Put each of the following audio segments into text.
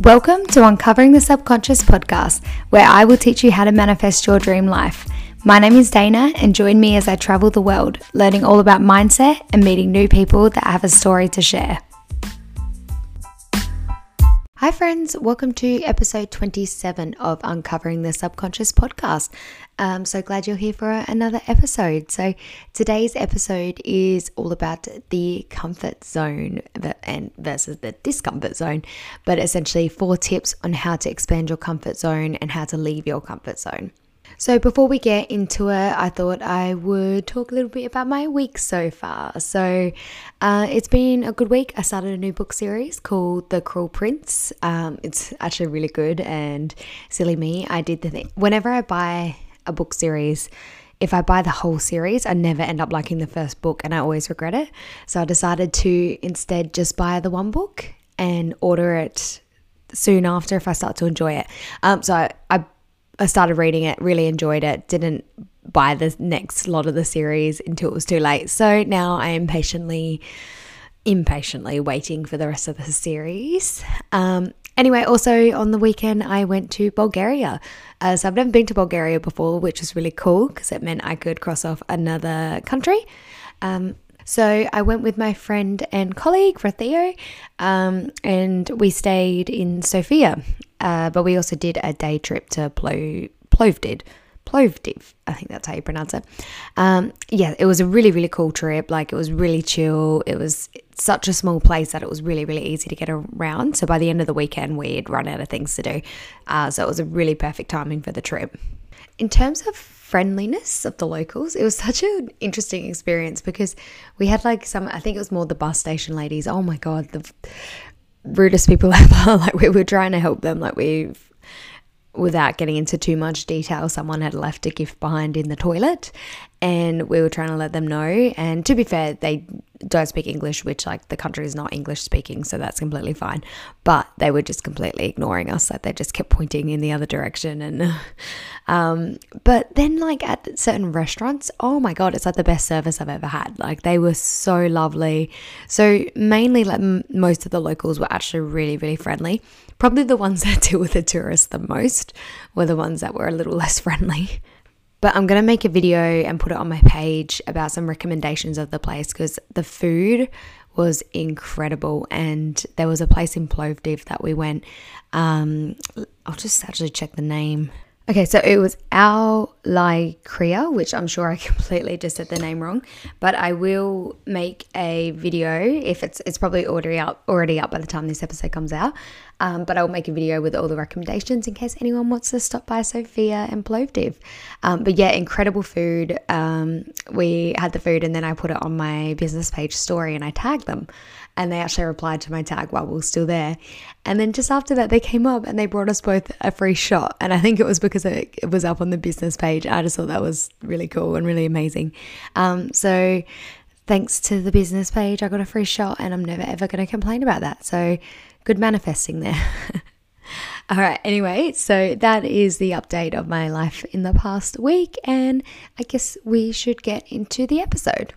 Welcome to Uncovering the Subconscious podcast, where I will teach you how to manifest your dream life. My name is Dana, and join me as I travel the world, learning all about mindset and meeting new people that have a story to share. Hi, friends. Welcome to episode 27 of Uncovering the Subconscious podcast. I'm so glad you're here for another episode. So, today's episode is all about the comfort zone and versus the discomfort zone, but essentially four tips on how to expand your comfort zone and how to leave your comfort zone. So, before we get into it, I thought I would talk a little bit about my week so far. So, uh, it's been a good week. I started a new book series called The Cruel Prince. Um, it's actually really good and silly me. I did the thing whenever I buy a book series, if I buy the whole series, I never end up liking the first book and I always regret it. So, I decided to instead just buy the one book and order it soon after if I start to enjoy it. Um, so, I, I I started reading it, really enjoyed it, didn't buy the next lot of the series until it was too late. So now I am patiently, impatiently waiting for the rest of the series. Um, anyway, also on the weekend, I went to Bulgaria. Uh, so I've never been to Bulgaria before, which was really cool because it meant I could cross off another country. Um, so I went with my friend and colleague, Theo, um, and we stayed in Sofia. Uh, but we also did a day trip to Plo- Plovdiv. Plovdiv, I think that's how you pronounce it. Um, yeah, it was a really, really cool trip. Like, it was really chill. It was such a small place that it was really, really easy to get around. So, by the end of the weekend, we'd run out of things to do. Uh, so, it was a really perfect timing for the trip. In terms of friendliness of the locals, it was such an interesting experience because we had like some, I think it was more the bus station ladies. Oh my God, the rudest people ever. like we were trying to help them. Like we've without getting into too much detail, someone had left a gift behind in the toilet and we were trying to let them know. And to be fair, they don't speak English, which like the country is not English speaking, so that's completely fine. But they were just completely ignoring us. Like they just kept pointing in the other direction. And um, but then like at certain restaurants, oh my god, it's like the best service I've ever had. Like they were so lovely. So mainly like m- most of the locals were actually really really friendly. Probably the ones that deal with the tourists the most were the ones that were a little less friendly. But I'm going to make a video and put it on my page about some recommendations of the place because the food was incredible. And there was a place in Plovdiv that we went. Um, I'll just actually check the name. Okay, so it was Al Lai which I'm sure I completely just said the name wrong, but I will make a video if it's it's probably already up already up by the time this episode comes out. Um, but I'll make a video with all the recommendations in case anyone wants to stop by Sofia and Plovdiv. Um, but yeah, incredible food. Um, we had the food and then I put it on my business page story and I tagged them and they actually replied to my tag while we were still there. And then just after that, they came up and they brought us both a free shot. And I think it was because it, was up on the business page. I just thought that was really cool and really amazing. Um, so thanks to the business page, I got a free shot, and I'm never ever going to complain about that. So good manifesting there. All right, anyway, so that is the update of my life in the past week, and I guess we should get into the episode.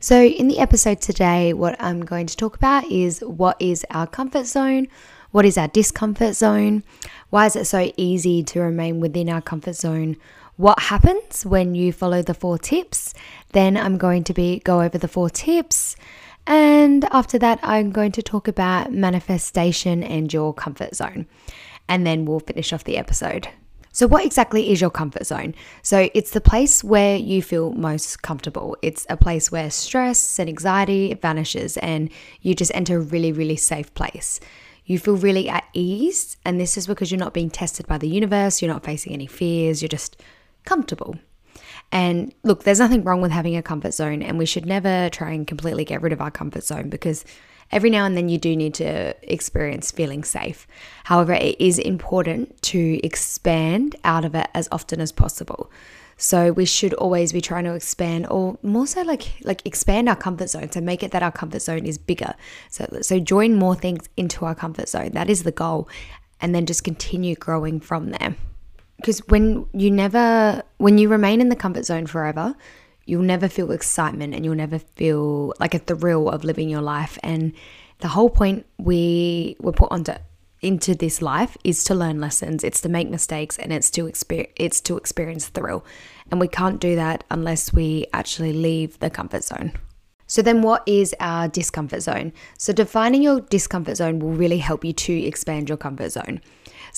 So, in the episode today, what I'm going to talk about is what is our comfort zone, what is our discomfort zone, why is it so easy to remain within our comfort zone, what happens when you follow the four tips. Then I'm going to be go over the four tips. And after that, I'm going to talk about manifestation and your comfort zone. And then we'll finish off the episode. So, what exactly is your comfort zone? So, it's the place where you feel most comfortable. It's a place where stress and anxiety vanishes and you just enter a really, really safe place. You feel really at ease, and this is because you're not being tested by the universe, you're not facing any fears, you're just comfortable. And look, there's nothing wrong with having a comfort zone, and we should never try and completely get rid of our comfort zone because every now and then you do need to experience feeling safe. However, it is important to expand out of it as often as possible. So we should always be trying to expand or more so like like expand our comfort zone to make it that our comfort zone is bigger. So so join more things into our comfort zone. That is the goal. And then just continue growing from there. Because when you never when you remain in the comfort zone forever, you'll never feel excitement and you'll never feel like a thrill of living your life. And the whole point we were put onto into this life is to learn lessons, it's to make mistakes, and it's to experience it's to experience thrill. And we can't do that unless we actually leave the comfort zone. So then what is our discomfort zone? So defining your discomfort zone will really help you to expand your comfort zone.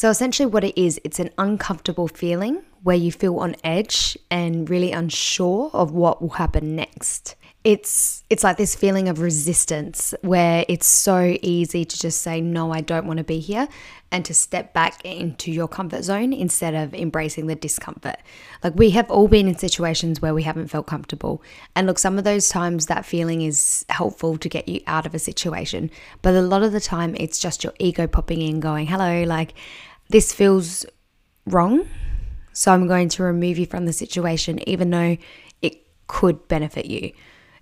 So essentially what it is, it's an uncomfortable feeling where you feel on edge and really unsure of what will happen next it's it's like this feeling of resistance where it's so easy to just say no I don't want to be here and to step back into your comfort zone instead of embracing the discomfort. Like we have all been in situations where we haven't felt comfortable. And look, some of those times that feeling is helpful to get you out of a situation, but a lot of the time it's just your ego popping in going, "Hello, like this feels wrong." So I'm going to remove you from the situation even though it could benefit you.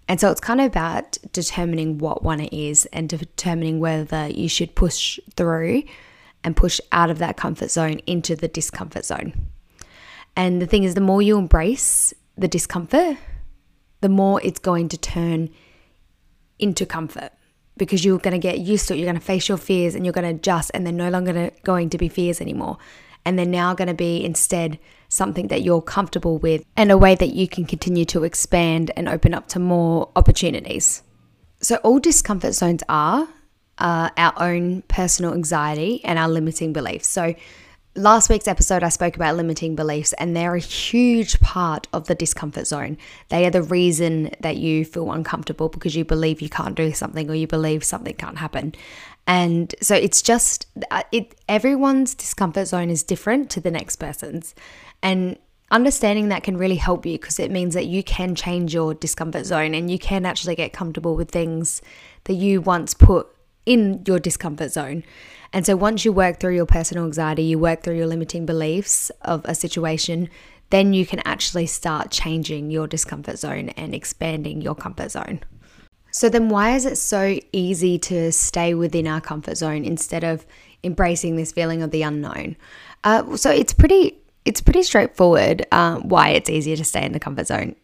And so it's kind of about determining what one it is and determining whether you should push through and push out of that comfort zone into the discomfort zone. And the thing is, the more you embrace the discomfort, the more it's going to turn into comfort because you're going to get used to it. You're going to face your fears and you're going to adjust, and they're no longer going to be fears anymore. And they're now going to be instead something that you're comfortable with and a way that you can continue to expand and open up to more opportunities. So, all discomfort zones are uh, our own personal anxiety and our limiting beliefs. So, last week's episode, I spoke about limiting beliefs, and they're a huge part of the discomfort zone. They are the reason that you feel uncomfortable because you believe you can't do something or you believe something can't happen. And so it's just uh, it everyone's discomfort zone is different to the next person's. And understanding that can really help you because it means that you can change your discomfort zone and you can actually get comfortable with things that you once put in your discomfort zone. And so once you work through your personal anxiety, you work through your limiting beliefs of a situation, then you can actually start changing your discomfort zone and expanding your comfort zone. So then why is it so easy to stay within our comfort zone instead of embracing this feeling of the unknown? Uh, so it's pretty it's pretty straightforward um, why it's easier to stay in the comfort zone.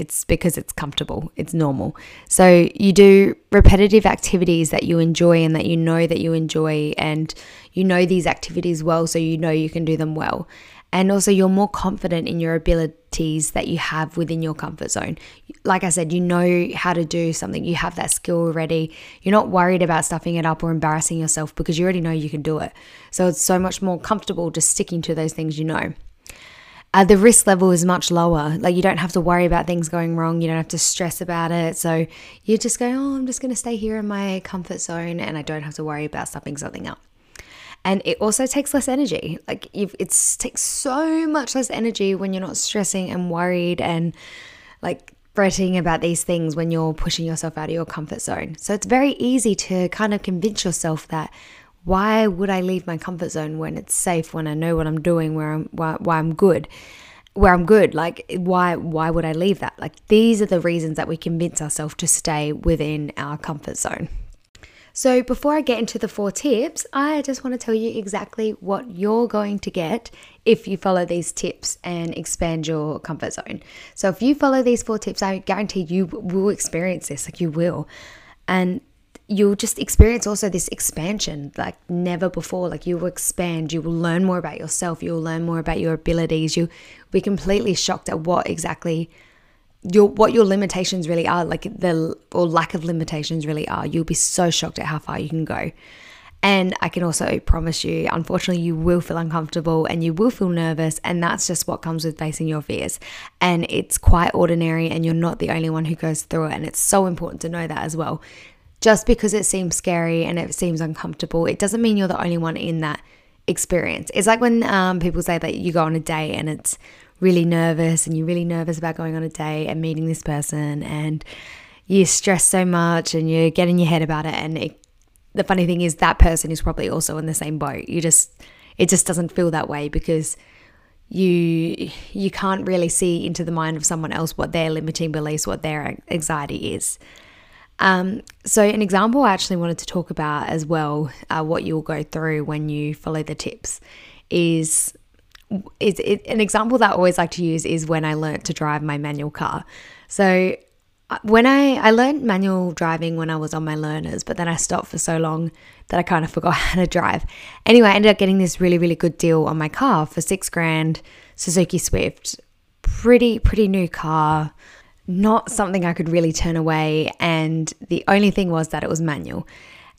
It's because it's comfortable, it's normal. So you do repetitive activities that you enjoy and that you know that you enjoy, and you know these activities well, so you know you can do them well. And also, you're more confident in your abilities that you have within your comfort zone. Like I said, you know how to do something, you have that skill already. You're not worried about stuffing it up or embarrassing yourself because you already know you can do it. So it's so much more comfortable just sticking to those things you know uh, the risk level is much lower. Like you don't have to worry about things going wrong. You don't have to stress about it. So you're just go, oh, I'm just going to stay here in my comfort zone and I don't have to worry about stuffing something up. And it also takes less energy. Like it takes so much less energy when you're not stressing and worried and like fretting about these things when you're pushing yourself out of your comfort zone. So it's very easy to kind of convince yourself that why would I leave my comfort zone when it's safe, when I know what I'm doing, where I'm why, why I'm good, where I'm good? Like why why would I leave that? Like these are the reasons that we convince ourselves to stay within our comfort zone. So, before I get into the four tips, I just want to tell you exactly what you're going to get if you follow these tips and expand your comfort zone. So, if you follow these four tips, I guarantee you will experience this, like you will. And you'll just experience also this expansion like never before. Like you will expand, you will learn more about yourself, you'll learn more about your abilities. You'll be completely shocked at what exactly your what your limitations really are, like the or lack of limitations really are. You'll be so shocked at how far you can go. And I can also promise you, unfortunately, you will feel uncomfortable and you will feel nervous. And that's just what comes with facing your fears. And it's quite ordinary, and you're not the only one who goes through it. And it's so important to know that as well just because it seems scary and it seems uncomfortable, it doesn't mean you're the only one in that experience. It's like when um, people say that you go on a date and it's really nervous and you're really nervous about going on a date and meeting this person and you stress so much and you get in your head about it. And it, the funny thing is, that person is probably also in the same boat. You just, it just doesn't feel that way because you you can't really see into the mind of someone else what their limiting beliefs what their anxiety is um, so, an example I actually wanted to talk about as well, uh, what you'll go through when you follow the tips, is is it, an example that I always like to use is when I learnt to drive my manual car. So, when I I learned manual driving when I was on my learners, but then I stopped for so long that I kind of forgot how to drive. Anyway, I ended up getting this really really good deal on my car for 6 grand Suzuki Swift. Pretty pretty new car. Not something I could really turn away and the only thing was that it was manual.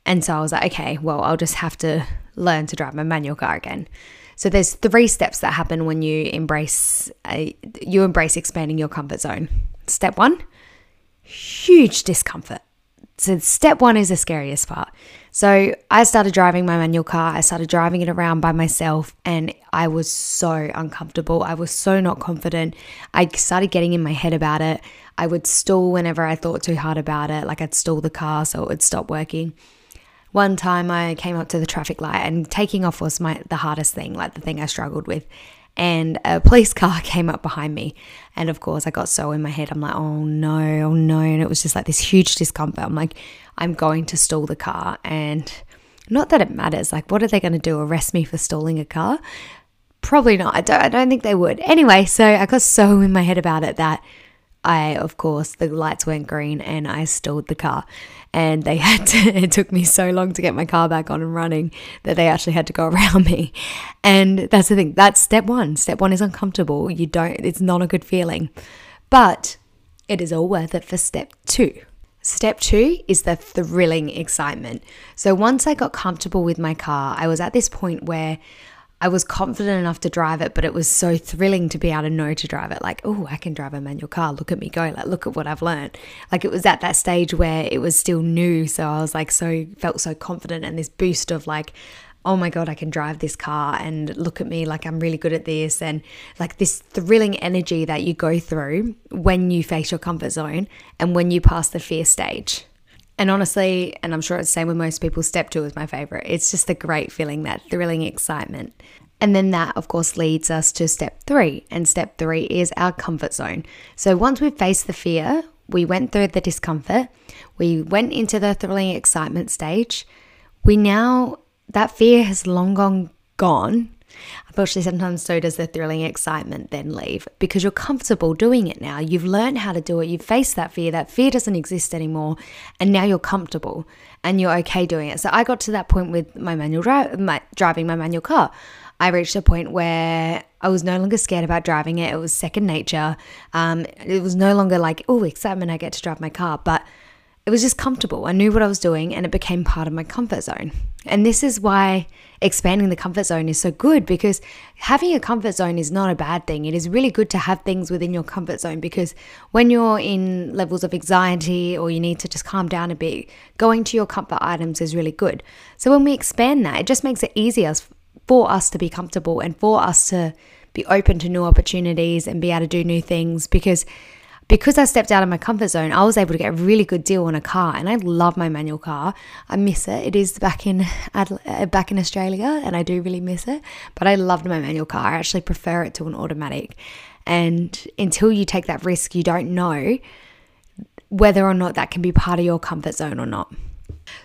And so I was like, okay, well, I'll just have to learn to drive my manual car again. So there's three steps that happen when you embrace a, you embrace expanding your comfort zone. Step 1, huge discomfort. So step 1 is the scariest part. So I started driving my manual car. I started driving it around by myself and I was so uncomfortable. I was so not confident. I started getting in my head about it. I would stall whenever I thought too hard about it, like I'd stall the car so it would stop working. One time I came up to the traffic light and taking off was my the hardest thing, like the thing I struggled with. And a police car came up behind me. And of course, I got so in my head. I'm like, oh no, oh no. And it was just like this huge discomfort. I'm like, I'm going to stall the car. And not that it matters. Like, what are they going to do? Arrest me for stalling a car? Probably not. I don't, I don't think they would. Anyway, so I got so in my head about it that I, of course, the lights went green and I stalled the car. And they had to, it took me so long to get my car back on and running that they actually had to go around me. And that's the thing, that's step one. Step one is uncomfortable. You don't, it's not a good feeling. But it is all worth it for step two. Step two is the thrilling excitement. So once I got comfortable with my car, I was at this point where I was confident enough to drive it, but it was so thrilling to be able to know to drive it. Like, oh, I can drive a manual car. Look at me go. Like, look at what I've learned. Like, it was at that stage where it was still new. So I was like, so felt so confident and this boost of like, oh my God, I can drive this car and look at me like I'm really good at this. And like this thrilling energy that you go through when you face your comfort zone and when you pass the fear stage. And honestly, and I'm sure it's the same with most people, step two is my favorite. It's just a great feeling, that thrilling excitement. And then that, of course, leads us to step three. And step three is our comfort zone. So once we've faced the fear, we went through the discomfort, we went into the thrilling excitement stage. We now, that fear has long gone gone Unfortunately, sometimes so does the thrilling excitement then leave because you're comfortable doing it now. You've learned how to do it. You've faced that fear. That fear doesn't exist anymore. And now you're comfortable and you're okay doing it. So I got to that point with my manual drive, my, driving my manual car. I reached a point where I was no longer scared about driving it. It was second nature. Um, it was no longer like, oh, excitement, I get to drive my car. But it was just comfortable. I knew what I was doing and it became part of my comfort zone. And this is why expanding the comfort zone is so good because having a comfort zone is not a bad thing. It is really good to have things within your comfort zone because when you're in levels of anxiety or you need to just calm down a bit, going to your comfort items is really good. So when we expand that, it just makes it easier for us to be comfortable and for us to be open to new opportunities and be able to do new things because because I stepped out of my comfort zone, I was able to get a really good deal on a car, and I love my manual car. I miss it. It is back in uh, back in Australia, and I do really miss it. But I loved my manual car. I actually prefer it to an automatic. And until you take that risk, you don't know whether or not that can be part of your comfort zone or not.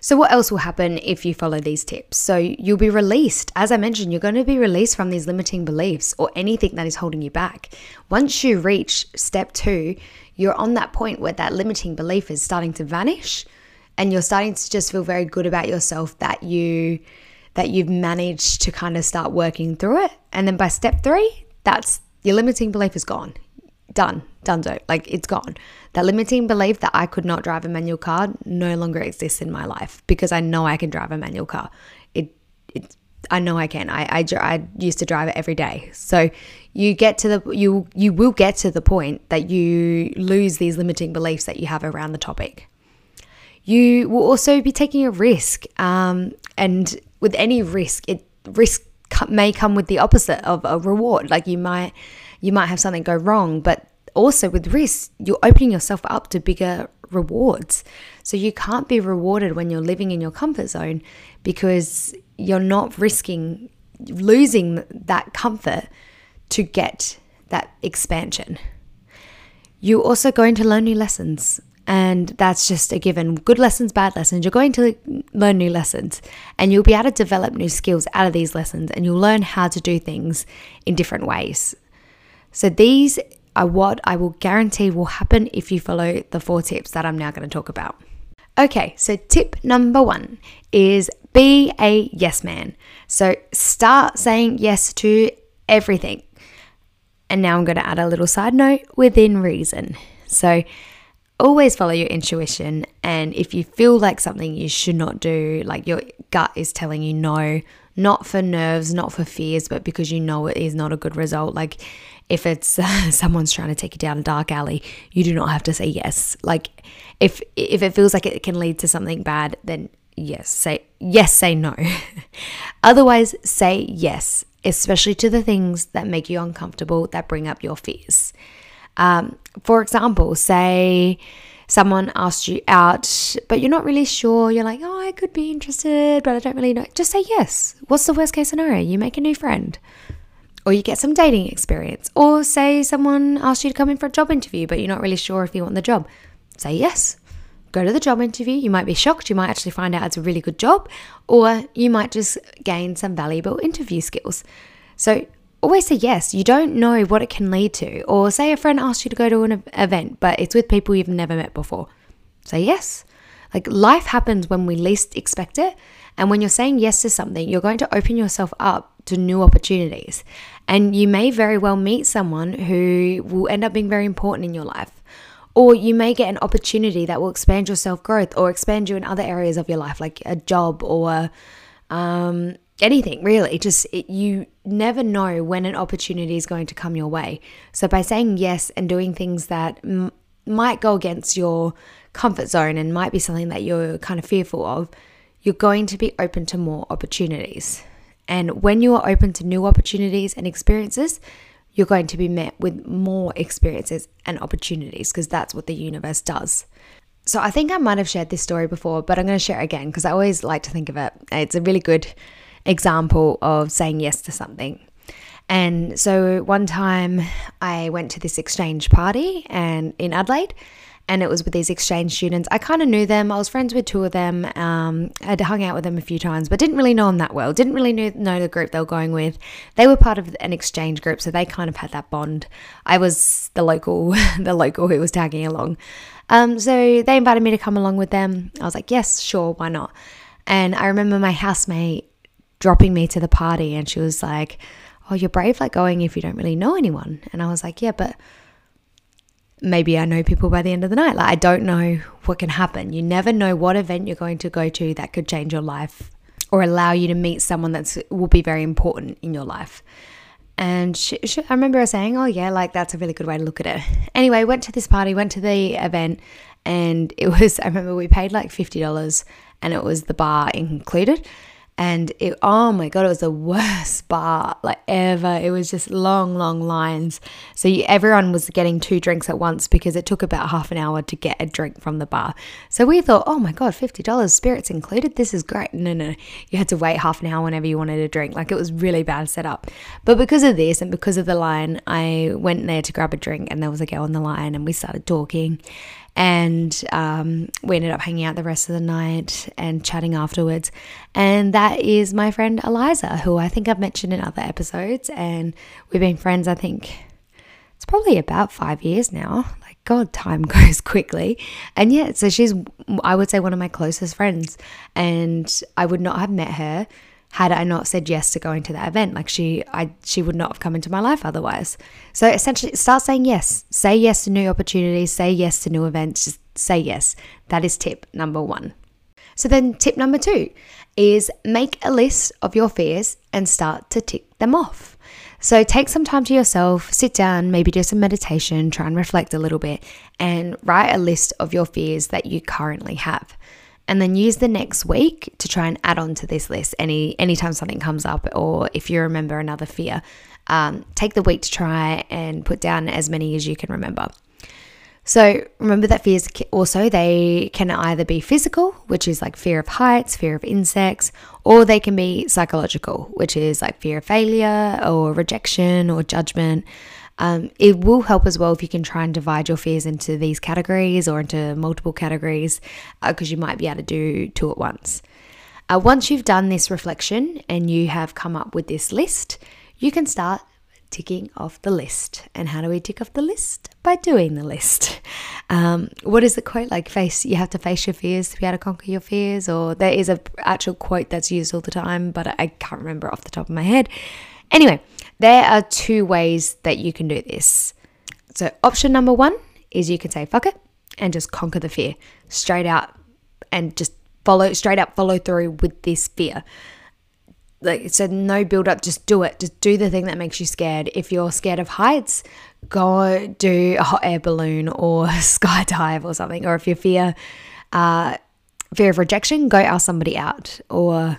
So, what else will happen if you follow these tips? So, you'll be released. As I mentioned, you're going to be released from these limiting beliefs or anything that is holding you back. Once you reach step two, you're on that point where that limiting belief is starting to vanish and you're starting to just feel very good about yourself that you that you've managed to kind of start working through it and then by step 3 that's your limiting belief is gone done, done so. Like it's gone. That limiting belief that I could not drive a manual car no longer exists in my life because I know I can drive a manual car. It, it, I know I can. I, I, I used to drive it every day. So you get to the you you will get to the point that you lose these limiting beliefs that you have around the topic. You will also be taking a risk, um, and with any risk, it risk may come with the opposite of a reward. Like you might you might have something go wrong, but also with risk, you're opening yourself up to bigger rewards. So you can't be rewarded when you're living in your comfort zone because you're not risking losing that comfort to get that expansion. You're also going to learn new lessons. And that's just a given. Good lessons, bad lessons. You're going to learn new lessons and you'll be able to develop new skills out of these lessons and you'll learn how to do things in different ways. So these what I will guarantee will happen if you follow the four tips that I'm now going to talk about. Okay, so tip number one is be a yes man. So start saying yes to everything. And now I'm going to add a little side note within reason. So always follow your intuition. And if you feel like something you should not do, like your gut is telling you no, not for nerves, not for fears, but because you know it is not a good result. Like if it's uh, someone's trying to take you down a dark alley, you do not have to say yes. Like if if it feels like it can lead to something bad, then yes, say yes, say no. Otherwise, say yes, especially to the things that make you uncomfortable, that bring up your fears. Um, for example, say someone asked you out, but you're not really sure. You're like, oh, I could be interested, but I don't really know. Just say yes. What's the worst case scenario? You make a new friend, or you get some dating experience, or say someone asked you to come in for a job interview, but you're not really sure if you want the job. Say yes. Go to the job interview. You might be shocked. You might actually find out it's a really good job, or you might just gain some valuable interview skills. So always say yes. You don't know what it can lead to. Or say a friend asks you to go to an event, but it's with people you've never met before. Say yes. Like life happens when we least expect it. And when you're saying yes to something, you're going to open yourself up to new opportunities. And you may very well meet someone who will end up being very important in your life. Or you may get an opportunity that will expand your self growth or expand you in other areas of your life, like a job or um, anything really just it, you never know when an opportunity is going to come your way so by saying yes and doing things that m- might go against your comfort zone and might be something that you're kind of fearful of you're going to be open to more opportunities and when you are open to new opportunities and experiences you're going to be met with more experiences and opportunities because that's what the universe does so I think I might have shared this story before, but I'm going to share it again because I always like to think of it. It's a really good example of saying yes to something. And so one time I went to this exchange party and in Adelaide and it was with these exchange students. I kind of knew them. I was friends with two of them. Um, I'd hung out with them a few times, but didn't really know them that well. Didn't really know, know the group they were going with. They were part of an exchange group, so they kind of had that bond. I was the local, the local who was tagging along. Um, so they invited me to come along with them. I was like, yes, sure, why not? And I remember my housemate dropping me to the party and she was like, Oh, you're brave like going if you don't really know anyone. And I was like, Yeah, but maybe I know people by the end of the night. Like, I don't know what can happen. You never know what event you're going to go to that could change your life or allow you to meet someone that will be very important in your life. And she, she, I remember her saying, Oh, yeah, like that's a really good way to look at it. Anyway, went to this party, went to the event, and it was, I remember we paid like $50 and it was the bar included and it oh my god it was the worst bar like ever. It was just long long lines. So you, everyone was getting two drinks at once because it took about half an hour to get a drink from the bar. So we thought oh my god $50 spirits included this is great. No no you had to wait half an hour whenever you wanted a drink. Like it was really bad setup. But because of this and because of the line i went there to grab a drink and there was a girl on the line and we started talking and um, we ended up hanging out the rest of the night and chatting afterwards. And that is my friend Eliza, who I think I've mentioned in other episodes. And we've been friends, I think it's probably about five years now. Like, God, time goes quickly. And yeah, so she's, I would say, one of my closest friends. And I would not have met her had I not said yes to going to that event. Like she I she would not have come into my life otherwise. So essentially start saying yes. Say yes to new opportunities, say yes to new events, just say yes. That is tip number 1. So then tip number 2 is make a list of your fears and start to tick them off. So take some time to yourself, sit down, maybe do some meditation, try and reflect a little bit and write a list of your fears that you currently have and then use the next week to try and add on to this list any anytime something comes up or if you remember another fear. Um, take the week to try and put down as many as you can remember. So remember that fears also they can either be physical which is like fear of heights fear of insects or they can be psychological which is like fear of failure or rejection or judgment um, it will help as well if you can try and divide your fears into these categories or into multiple categories because uh, you might be able to do two at once. Uh, once you've done this reflection and you have come up with this list, you can start ticking off the list. And how do we tick off the list? By doing the list. Um, what is the quote like? Face, you have to face your fears to be able to conquer your fears. Or there is a actual quote that's used all the time, but I can't remember off the top of my head. Anyway, there are two ways that you can do this. So, option number one is you can say, fuck it, and just conquer the fear straight out and just follow straight up, follow through with this fear. Like, so no build up, just do it. Just do the thing that makes you scared. If you're scared of heights, go do a hot air balloon or skydive or something. Or if you fear, uh, fear of rejection, go ask somebody out or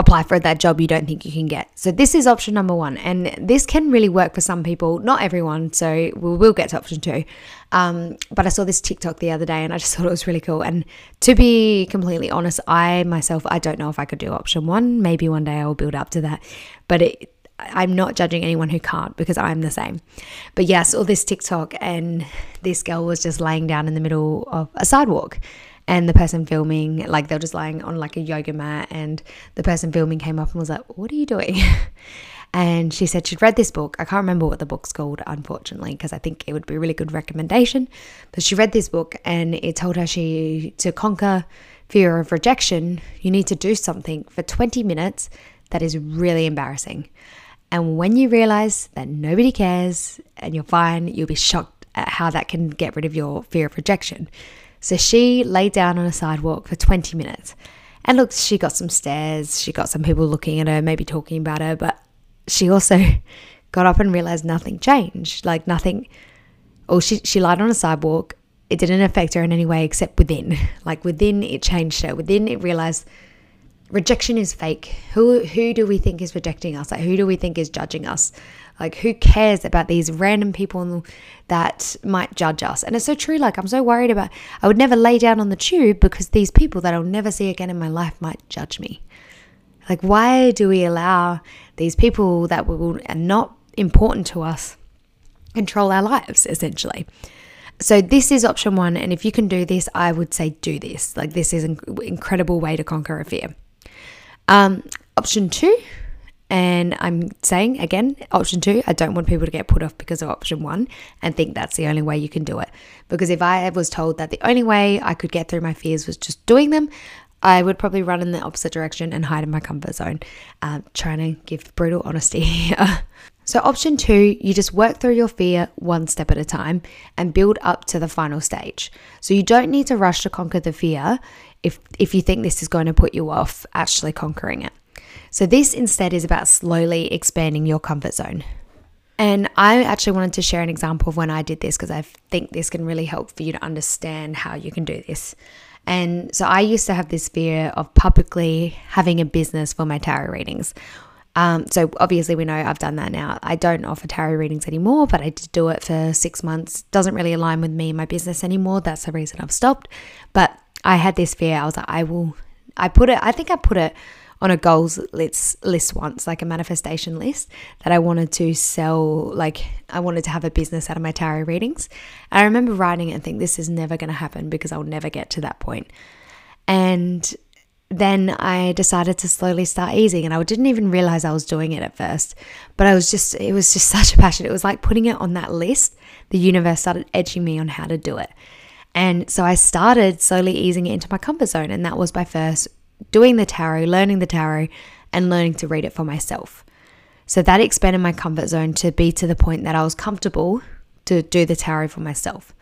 apply for that job you don't think you can get. So this is option number one, and this can really work for some people, not everyone. So we will get to option two. Um, but I saw this TikTok the other day, and I just thought it was really cool. And to be completely honest, I myself I don't know if I could do option one. Maybe one day I will build up to that, but it. I'm not judging anyone who can't because I'm the same. But yes, all this TikTok and this girl was just laying down in the middle of a sidewalk and the person filming like they were just lying on like a yoga mat and the person filming came up and was like what are you doing? And she said she'd read this book. I can't remember what the book's called unfortunately because i think it would be a really good recommendation. But she read this book and it told her she to conquer fear of rejection you need to do something for 20 minutes that is really embarrassing. And when you realize that nobody cares and you're fine you'll be shocked at how that can get rid of your fear of rejection so she lay down on a sidewalk for 20 minutes. And look, she got some stares, she got some people looking at her, maybe talking about her, but she also got up and realized nothing changed. Like nothing, or she, she lied on a sidewalk. It didn't affect her in any way except within. Like within, it changed her. Within, it realized rejection is fake. Who who do we think is rejecting us? Like who do we think is judging us? Like who cares about these random people that might judge us? And it's so true. Like I'm so worried about I would never lay down on the tube because these people that I'll never see again in my life might judge me. Like why do we allow these people that will are not important to us control our lives essentially? So this is option 1 and if you can do this, I would say do this. Like this is an incredible way to conquer a fear. Um, option two, and I'm saying again, option two, I don't want people to get put off because of option one and think that's the only way you can do it. Because if I was told that the only way I could get through my fears was just doing them, I would probably run in the opposite direction and hide in my comfort zone, uh, trying to give brutal honesty here. so, option two, you just work through your fear one step at a time and build up to the final stage. So, you don't need to rush to conquer the fear if, if you think this is going to put you off actually conquering it. So, this instead is about slowly expanding your comfort zone. And I actually wanted to share an example of when I did this because I think this can really help for you to understand how you can do this. And so I used to have this fear of publicly having a business for my tarot readings. Um, so obviously we know I've done that now. I don't offer tarot readings anymore, but I did do it for six months. Doesn't really align with me and my business anymore. That's the reason I've stopped. But I had this fear. I was like, I will. I put it. I think I put it on a goals list list once, like a manifestation list that I wanted to sell. Like I wanted to have a business out of my tarot readings. And I remember writing it and think this is never going to happen because I'll never get to that point. And then I decided to slowly start easing and I didn't even realize I was doing it at first. But I was just it was just such a passion. It was like putting it on that list. The universe started edging me on how to do it. And so I started slowly easing it into my comfort zone. And that was by first doing the tarot, learning the tarot, and learning to read it for myself. So that expanded my comfort zone to be to the point that I was comfortable to do the tarot for myself.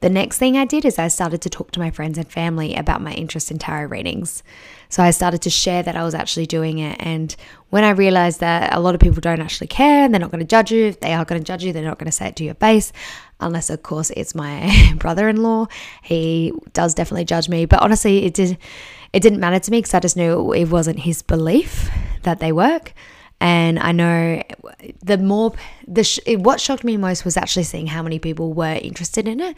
The next thing I did is I started to talk to my friends and family about my interest in tarot readings. So I started to share that I was actually doing it. And when I realized that a lot of people don't actually care and they're not going to judge you, if they are going to judge you, they're not going to say it to your face, unless, of course, it's my brother in law. He does definitely judge me. But honestly, it, did, it didn't matter to me because I just knew it wasn't his belief that they work. And I know the more, the sh- what shocked me most was actually seeing how many people were interested in it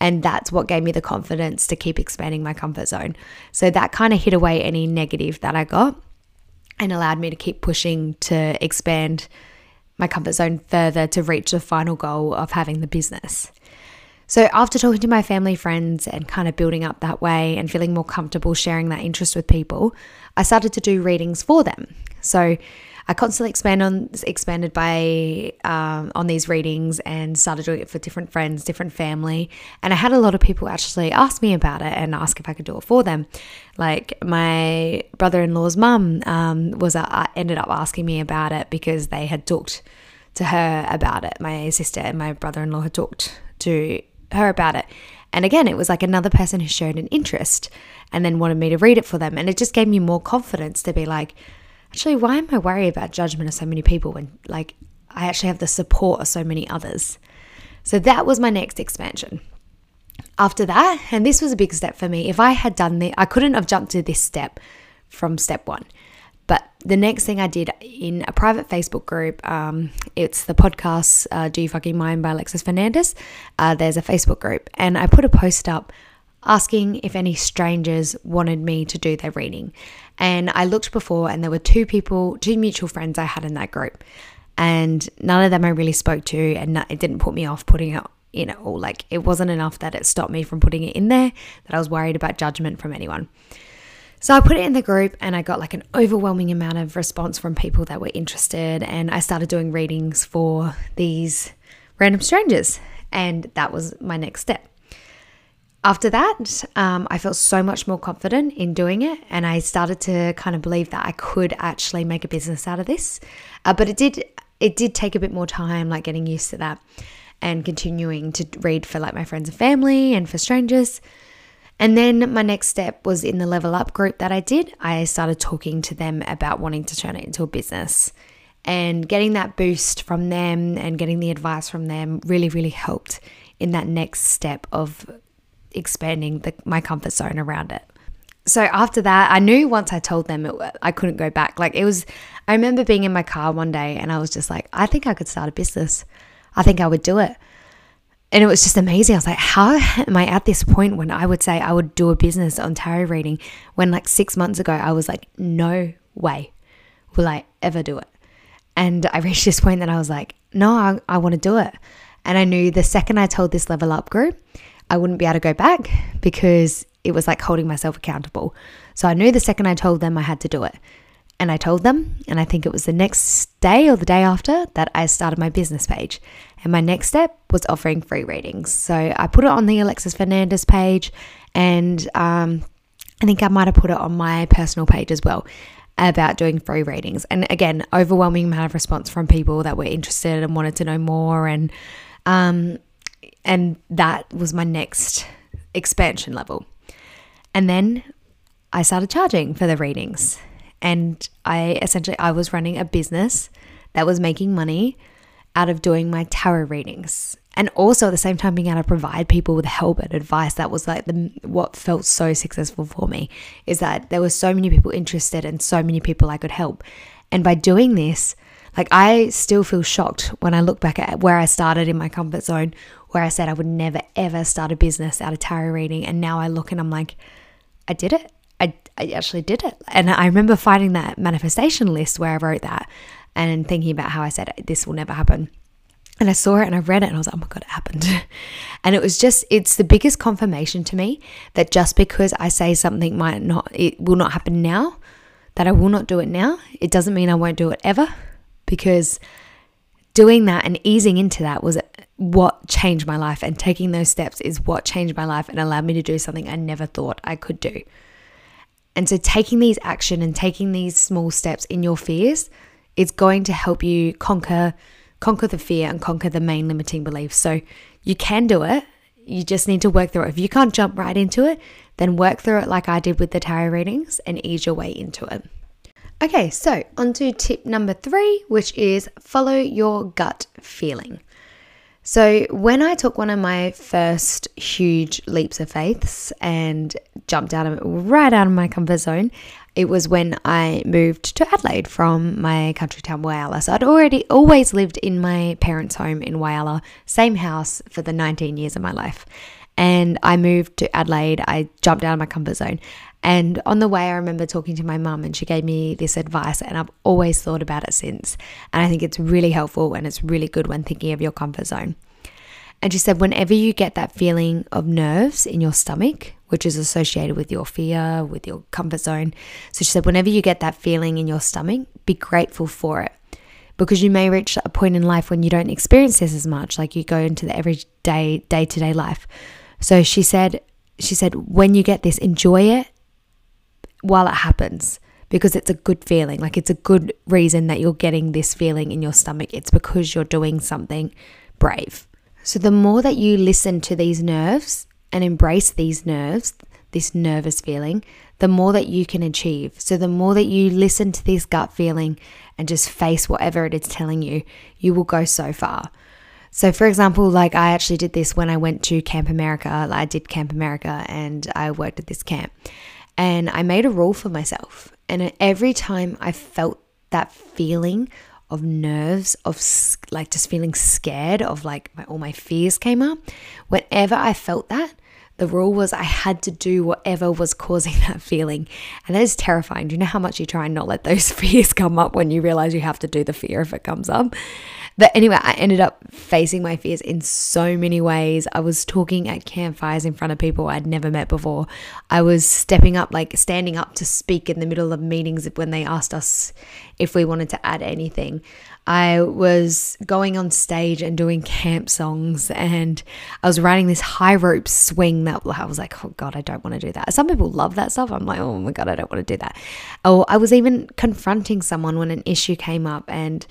and that's what gave me the confidence to keep expanding my comfort zone. So that kind of hid away any negative that I got and allowed me to keep pushing to expand my comfort zone further to reach the final goal of having the business. So, after talking to my family, friends, and kind of building up that way and feeling more comfortable sharing that interest with people, I started to do readings for them. So I constantly expand on expanded by um, on these readings and started doing it for different friends, different family, and I had a lot of people actually ask me about it and ask if I could do it for them. Like my brother-in-law's mum um, was uh, ended up asking me about it because they had talked to her about it. My sister and my brother-in-law had talked to her about it. And again, it was like another person who showed an interest and then wanted me to read it for them. And it just gave me more confidence to be like, actually, why am I worried about judgment of so many people when like I actually have the support of so many others? So that was my next expansion. After that, and this was a big step for me, if I had done the, I couldn't have jumped to this step from step one. But the next thing I did in a private Facebook group, um, it's the podcast uh, Do You Fucking Mind by Alexis Fernandez. Uh, there's a Facebook group, and I put a post up asking if any strangers wanted me to do their reading. And I looked before, and there were two people, two mutual friends I had in that group, and none of them I really spoke to, and it didn't put me off putting it in it all. Like it wasn't enough that it stopped me from putting it in there, that I was worried about judgment from anyone. So I put it in the group and I got like an overwhelming amount of response from people that were interested. And I started doing readings for these random strangers. And that was my next step. After that, um, I felt so much more confident in doing it, and I started to kind of believe that I could actually make a business out of this. Uh, but it did it did take a bit more time, like getting used to that, and continuing to read for like my friends and family and for strangers. And then my next step was in the level up group that I did. I started talking to them about wanting to turn it into a business. And getting that boost from them and getting the advice from them really, really helped in that next step of expanding the, my comfort zone around it. So after that, I knew once I told them it, I couldn't go back. Like it was, I remember being in my car one day and I was just like, I think I could start a business. I think I would do it. And it was just amazing. I was like, how am I at this point when I would say I would do a business on tarot reading when like six months ago I was like, no way will I ever do it. And I reached this point that I was like, no, I, I want to do it. And I knew the second I told this level up group, I wouldn't be able to go back because it was like holding myself accountable. So I knew the second I told them I had to do it. And I told them, and I think it was the next day or the day after that I started my business page. And my next step was offering free readings. So I put it on the Alexis Fernandez page, and um, I think I might have put it on my personal page as well about doing free readings. And again, overwhelming amount of response from people that were interested and wanted to know more. And um, and that was my next expansion level. And then I started charging for the readings. And I essentially I was running a business that was making money out of doing my tarot readings. And also at the same time being able to provide people with help and advice. That was like the what felt so successful for me is that there were so many people interested and so many people I could help. And by doing this, like I still feel shocked when I look back at where I started in my comfort zone, where I said I would never ever start a business out of tarot reading. And now I look and I'm like, I did it. I, I actually did it. And I remember finding that manifestation list where I wrote that and thinking about how I said this will never happen. And I saw it and I read it and I was like, oh my God, it happened. and it was just, it's the biggest confirmation to me that just because I say something might not, it will not happen now, that I will not do it now, it doesn't mean I won't do it ever because doing that and easing into that was what changed my life. And taking those steps is what changed my life and allowed me to do something I never thought I could do. And so, taking these action and taking these small steps in your fears is going to help you conquer conquer the fear and conquer the main limiting beliefs. So, you can do it. You just need to work through it. If you can't jump right into it, then work through it like I did with the tarot readings and ease your way into it. Okay, so on to tip number three, which is follow your gut feeling. So, when I took one of my first huge leaps of faiths and jumped out of right out of my comfort zone, it was when I moved to Adelaide from my country town Whyalla. So I'd already always lived in my parents' home in Whyalla, same house for the 19 years of my life. And I moved to Adelaide. I jumped out of my comfort zone and on the way, I remember talking to my mum, and she gave me this advice, and I've always thought about it since. And I think it's really helpful and it's really good when thinking of your comfort zone. And she said, whenever you get that feeling of nerves in your stomach, which is associated with your fear, with your comfort zone. So she said, whenever you get that feeling in your stomach, be grateful for it. Because you may reach a point in life when you don't experience this as much like you go into the everyday day-to-day life. So she said she said when you get this enjoy it while it happens because it's a good feeling. Like it's a good reason that you're getting this feeling in your stomach. It's because you're doing something brave so the more that you listen to these nerves and embrace these nerves this nervous feeling the more that you can achieve. So, the more that you listen to this gut feeling and just face whatever it is telling you, you will go so far. So, for example, like I actually did this when I went to Camp America. I did Camp America and I worked at this camp. And I made a rule for myself. And every time I felt that feeling of nerves, of like just feeling scared, of like my, all my fears came up, whenever I felt that, the rule was I had to do whatever was causing that feeling. And that is terrifying. Do you know how much you try and not let those fears come up when you realize you have to do the fear if it comes up? But anyway, I ended up facing my fears in so many ways. I was talking at campfires in front of people I'd never met before. I was stepping up, like standing up to speak in the middle of meetings when they asked us if we wanted to add anything. I was going on stage and doing camp songs, and I was riding this high rope swing that I was like, oh God, I don't want to do that. Some people love that stuff. I'm like, oh my God, I don't want to do that. Oh, I was even confronting someone when an issue came up, and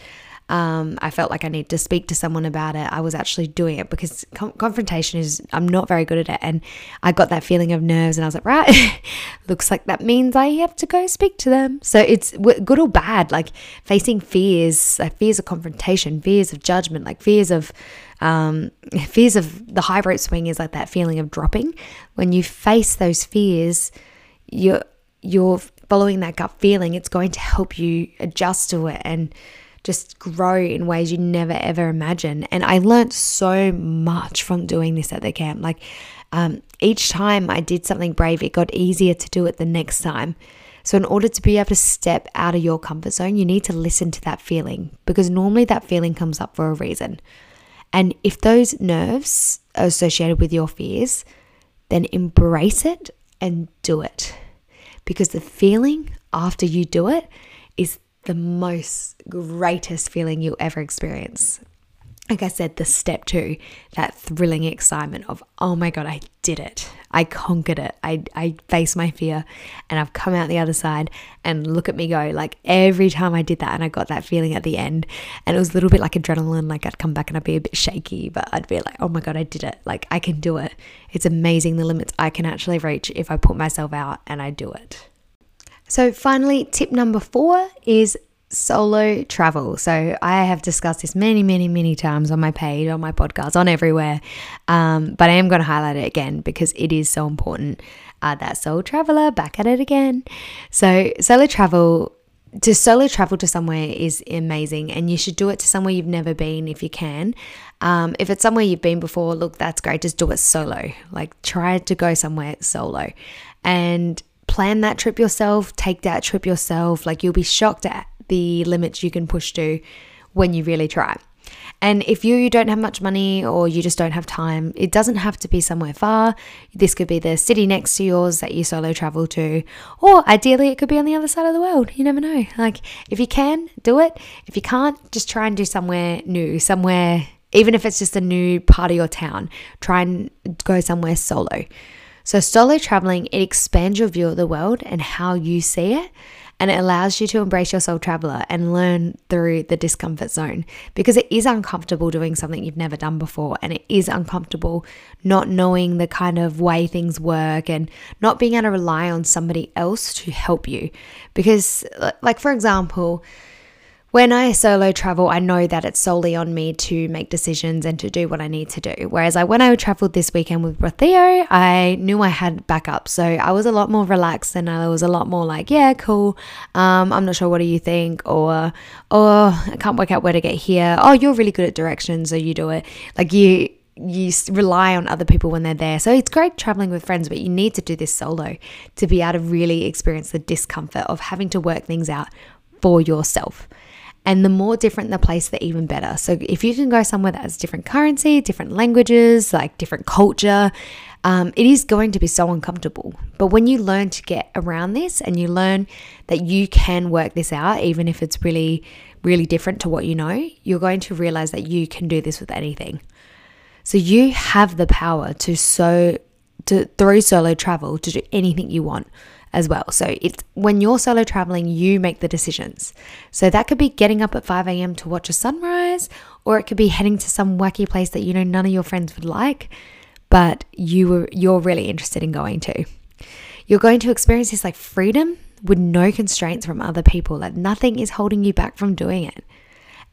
um, I felt like I needed to speak to someone about it. I was actually doing it because com- confrontation is, I'm not very good at it. And I got that feeling of nerves and I was like, right, looks like that means I have to go speak to them. So it's good or bad, like facing fears, like fears of confrontation, fears of judgment, like fears of, um, fears of the high rope swing is like that feeling of dropping. When you face those fears, you're, you're following that gut feeling. It's going to help you adjust to it and, just grow in ways you never ever imagine. And I learned so much from doing this at the camp. Like um, each time I did something brave, it got easier to do it the next time. So, in order to be able to step out of your comfort zone, you need to listen to that feeling because normally that feeling comes up for a reason. And if those nerves are associated with your fears, then embrace it and do it. Because the feeling after you do it is the most greatest feeling you'll ever experience. Like I said, the step two, that thrilling excitement of, oh my God, I did it. I conquered it. I, I faced my fear and I've come out the other side and look at me go. Like every time I did that and I got that feeling at the end, and it was a little bit like adrenaline, like I'd come back and I'd be a bit shaky, but I'd be like, oh my God, I did it. Like I can do it. It's amazing the limits I can actually reach if I put myself out and I do it. So, finally, tip number four is solo travel. So, I have discussed this many, many, many times on my page, on my podcast, on everywhere. Um, but I am going to highlight it again because it is so important. Uh, that solo traveler, back at it again. So, solo travel. To solo travel to somewhere is amazing, and you should do it to somewhere you've never been if you can. Um, if it's somewhere you've been before, look, that's great. Just do it solo. Like, try to go somewhere solo. And plan that trip yourself, take that trip yourself. Like you'll be shocked at the limits you can push to when you really try. And if you don't have much money or you just don't have time, it doesn't have to be somewhere far. This could be the city next to yours that you solo travel to, or ideally, it could be on the other side of the world. You never know. Like, if you can, do it. If you can't, just try and do somewhere new, somewhere, even if it's just a new part of your town, try and go somewhere solo. So, solo traveling, it expands your view of the world and how you see it. And it allows you to embrace your soul traveler and learn through the discomfort zone because it is uncomfortable doing something you've never done before. And it is uncomfortable not knowing the kind of way things work and not being able to rely on somebody else to help you. Because, like, for example, when I solo travel, I know that it's solely on me to make decisions and to do what I need to do. Whereas I, when I traveled this weekend with Theo, I knew I had backup. So I was a lot more relaxed and I was a lot more like, yeah, cool. Um, I'm not sure. What do you think? Or, oh, I can't work out where to get here. Oh, you're really good at directions, so you do it. Like you, you rely on other people when they're there. So it's great traveling with friends, but you need to do this solo to be able to really experience the discomfort of having to work things out for yourself. And the more different the place, the even better. So if you can go somewhere that has different currency, different languages, like different culture, um, it is going to be so uncomfortable. But when you learn to get around this and you learn that you can work this out, even if it's really, really different to what you know, you're going to realize that you can do this with anything. So you have the power to so to through solo travel to do anything you want as well. So it's when you're solo traveling, you make the decisions. So that could be getting up at 5 a.m. to watch a sunrise, or it could be heading to some wacky place that you know none of your friends would like, but you were you're really interested in going to. You're going to experience this like freedom with no constraints from other people. Like nothing is holding you back from doing it.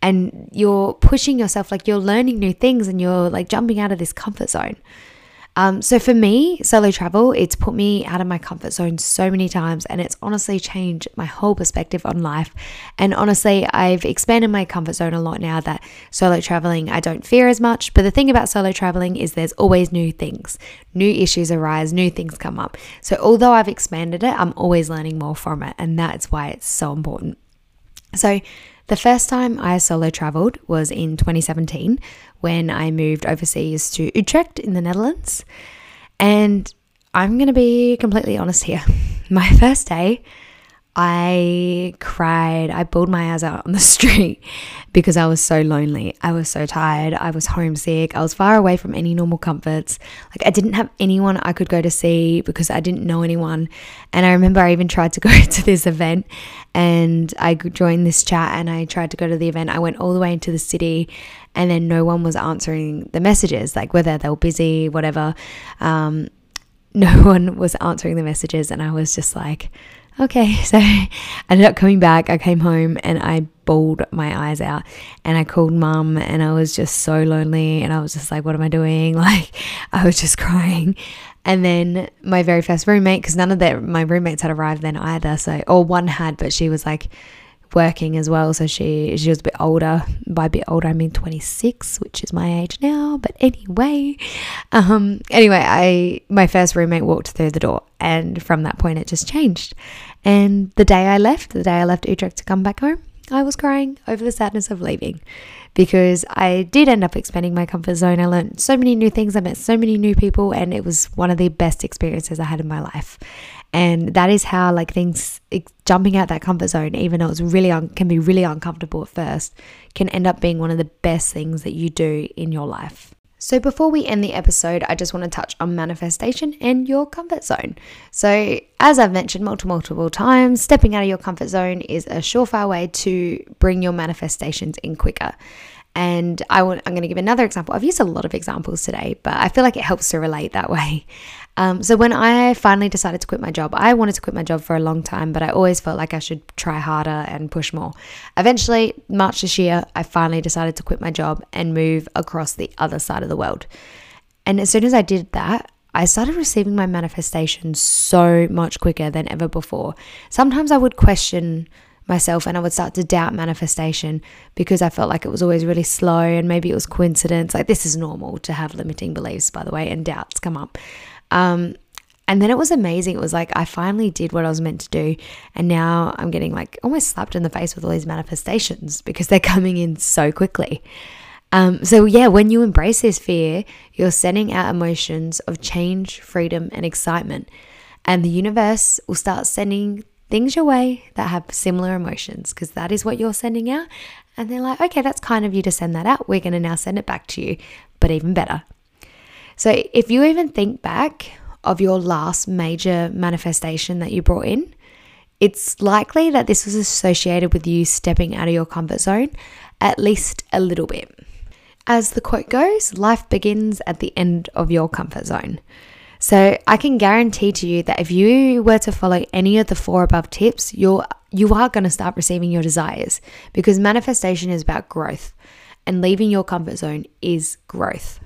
And you're pushing yourself, like you're learning new things and you're like jumping out of this comfort zone. Um, so for me, solo travel, it's put me out of my comfort zone so many times, and it's honestly changed my whole perspective on life. And honestly, I've expanded my comfort zone a lot now that solo traveling I don't fear as much. But the thing about solo traveling is there's always new things, new issues arise, new things come up. So although I've expanded it, I'm always learning more from it, and that's why it's so important. So the first time I solo traveled was in 2017 when I moved overseas to Utrecht in the Netherlands. And I'm going to be completely honest here. My first day, I cried. I bawled my eyes out on the street because I was so lonely. I was so tired. I was homesick. I was far away from any normal comforts. Like, I didn't have anyone I could go to see because I didn't know anyone. And I remember I even tried to go to this event and I joined this chat and I tried to go to the event. I went all the way into the city and then no one was answering the messages, like whether they were busy, whatever. Um, no one was answering the messages. And I was just like, okay. So I ended up coming back. I came home and I bawled my eyes out and I called mum and I was just so lonely and I was just like, what am I doing? Like, I was just crying. And then my very first roommate, because none of the, my roommates had arrived then either. So, or one had, but she was like, working as well so she she was a bit older. By a bit older I mean 26 which is my age now but anyway. Um anyway I my first roommate walked through the door and from that point it just changed. And the day I left the day I left Utrecht to come back home I was crying over the sadness of leaving because I did end up expanding my comfort zone. I learned so many new things, I met so many new people, and it was one of the best experiences I had in my life. And that is how like things jumping out that comfort zone, even though it's really un- can be really uncomfortable at first, can end up being one of the best things that you do in your life. So, before we end the episode, I just want to touch on manifestation and your comfort zone. So, as I've mentioned multiple, multiple times, stepping out of your comfort zone is a surefire way to bring your manifestations in quicker. And I I'm going to give another example. I've used a lot of examples today, but I feel like it helps to relate that way. Um, so when I finally decided to quit my job, I wanted to quit my job for a long time, but I always felt like I should try harder and push more. Eventually, March this year, I finally decided to quit my job and move across the other side of the world. And as soon as I did that, I started receiving my manifestations so much quicker than ever before. Sometimes I would question myself and I would start to doubt manifestation because I felt like it was always really slow and maybe it was coincidence. Like, this is normal to have limiting beliefs, by the way, and doubts come up. Um, and then it was amazing. It was like I finally did what I was meant to do. And now I'm getting like almost slapped in the face with all these manifestations because they're coming in so quickly. Um, so, yeah, when you embrace this fear, you're sending out emotions of change, freedom, and excitement. And the universe will start sending things your way that have similar emotions because that is what you're sending out. And they're like, okay, that's kind of you to send that out. We're going to now send it back to you, but even better. So if you even think back of your last major manifestation that you brought in, it's likely that this was associated with you stepping out of your comfort zone at least a little bit. As the quote goes, life begins at the end of your comfort zone. So I can guarantee to you that if you were to follow any of the four above tips, you're you are going to start receiving your desires because manifestation is about growth and leaving your comfort zone is growth.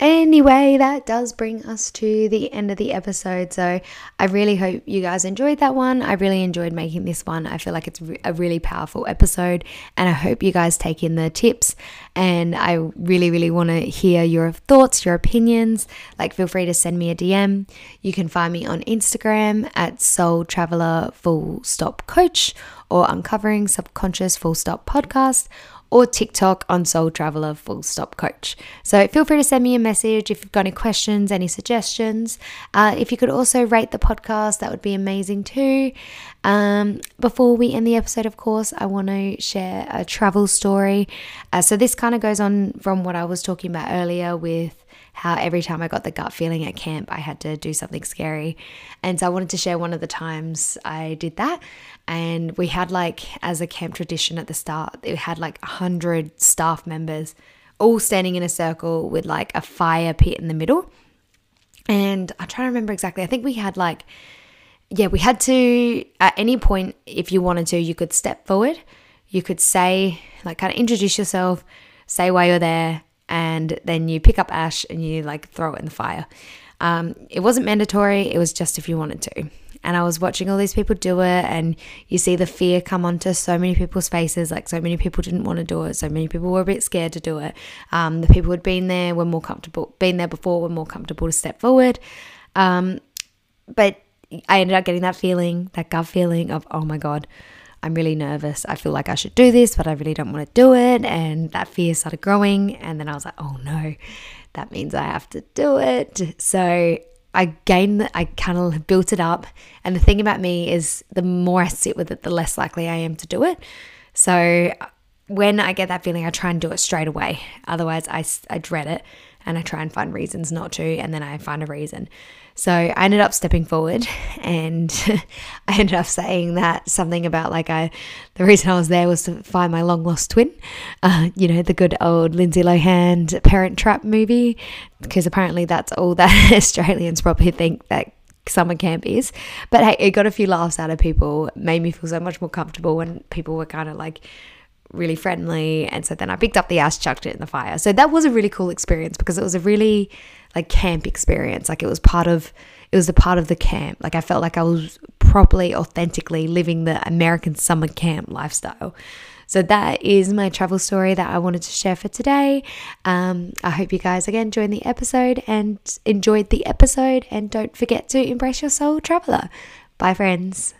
Anyway, that does bring us to the end of the episode. So I really hope you guys enjoyed that one. I really enjoyed making this one. I feel like it's a really powerful episode, and I hope you guys take in the tips. And I really, really want to hear your thoughts, your opinions. Like, feel free to send me a DM. You can find me on Instagram at Soul Traveler Full Stop Coach or Uncovering Subconscious Full Stop Podcast or TikTok on Soul Traveler Full Stop Coach. So feel free to send me a message if you've got any questions, any suggestions. Uh, if you could also rate the podcast, that would be amazing too. Um, before we end the episode, of course, I want to share a travel story. Uh, so this kind of goes on from what I was talking about earlier with how every time I got the gut feeling at camp, I had to do something scary. And so I wanted to share one of the times I did that. And we had, like, as a camp tradition at the start, we had like a hundred staff members all standing in a circle with like a fire pit in the middle. And I'm trying to remember exactly. I think we had like, yeah, we had to, at any point, if you wanted to, you could step forward. You could say, like, kind of introduce yourself, say why you're there, and then you pick up ash and you like throw it in the fire. Um, it wasn't mandatory, it was just if you wanted to. And I was watching all these people do it, and you see the fear come onto so many people's faces. Like, so many people didn't want to do it, so many people were a bit scared to do it. Um, the people who'd been there were more comfortable, been there before, were more comfortable to step forward. Um, but I ended up getting that feeling, that gut feeling of, oh my God, I'm really nervous. I feel like I should do this, but I really don't want to do it. And that fear started growing. And then I was like, oh no, that means I have to do it. So I gained, I kind of built it up. And the thing about me is the more I sit with it, the less likely I am to do it. So uh, when I get that feeling, I try and do it straight away. Otherwise, I, I dread it and I try and find reasons not to. And then I find a reason. So I ended up stepping forward and I ended up saying that something about like I, the reason I was there was to find my long lost twin, uh, you know, the good old Lindsay Lohan Parent Trap movie, because apparently that's all that Australians probably think that summer camp is. But hey, it got a few laughs out of people, made me feel so much more comfortable when people were kind of like, really friendly. And so then I picked up the ash, chucked it in the fire. So that was a really cool experience because it was a really like camp experience. Like it was part of it was a part of the camp. Like I felt like I was properly, authentically living the American summer camp lifestyle. So that is my travel story that I wanted to share for today. Um, I hope you guys again joined the episode and enjoyed the episode. And don't forget to embrace your soul traveler. Bye, friends.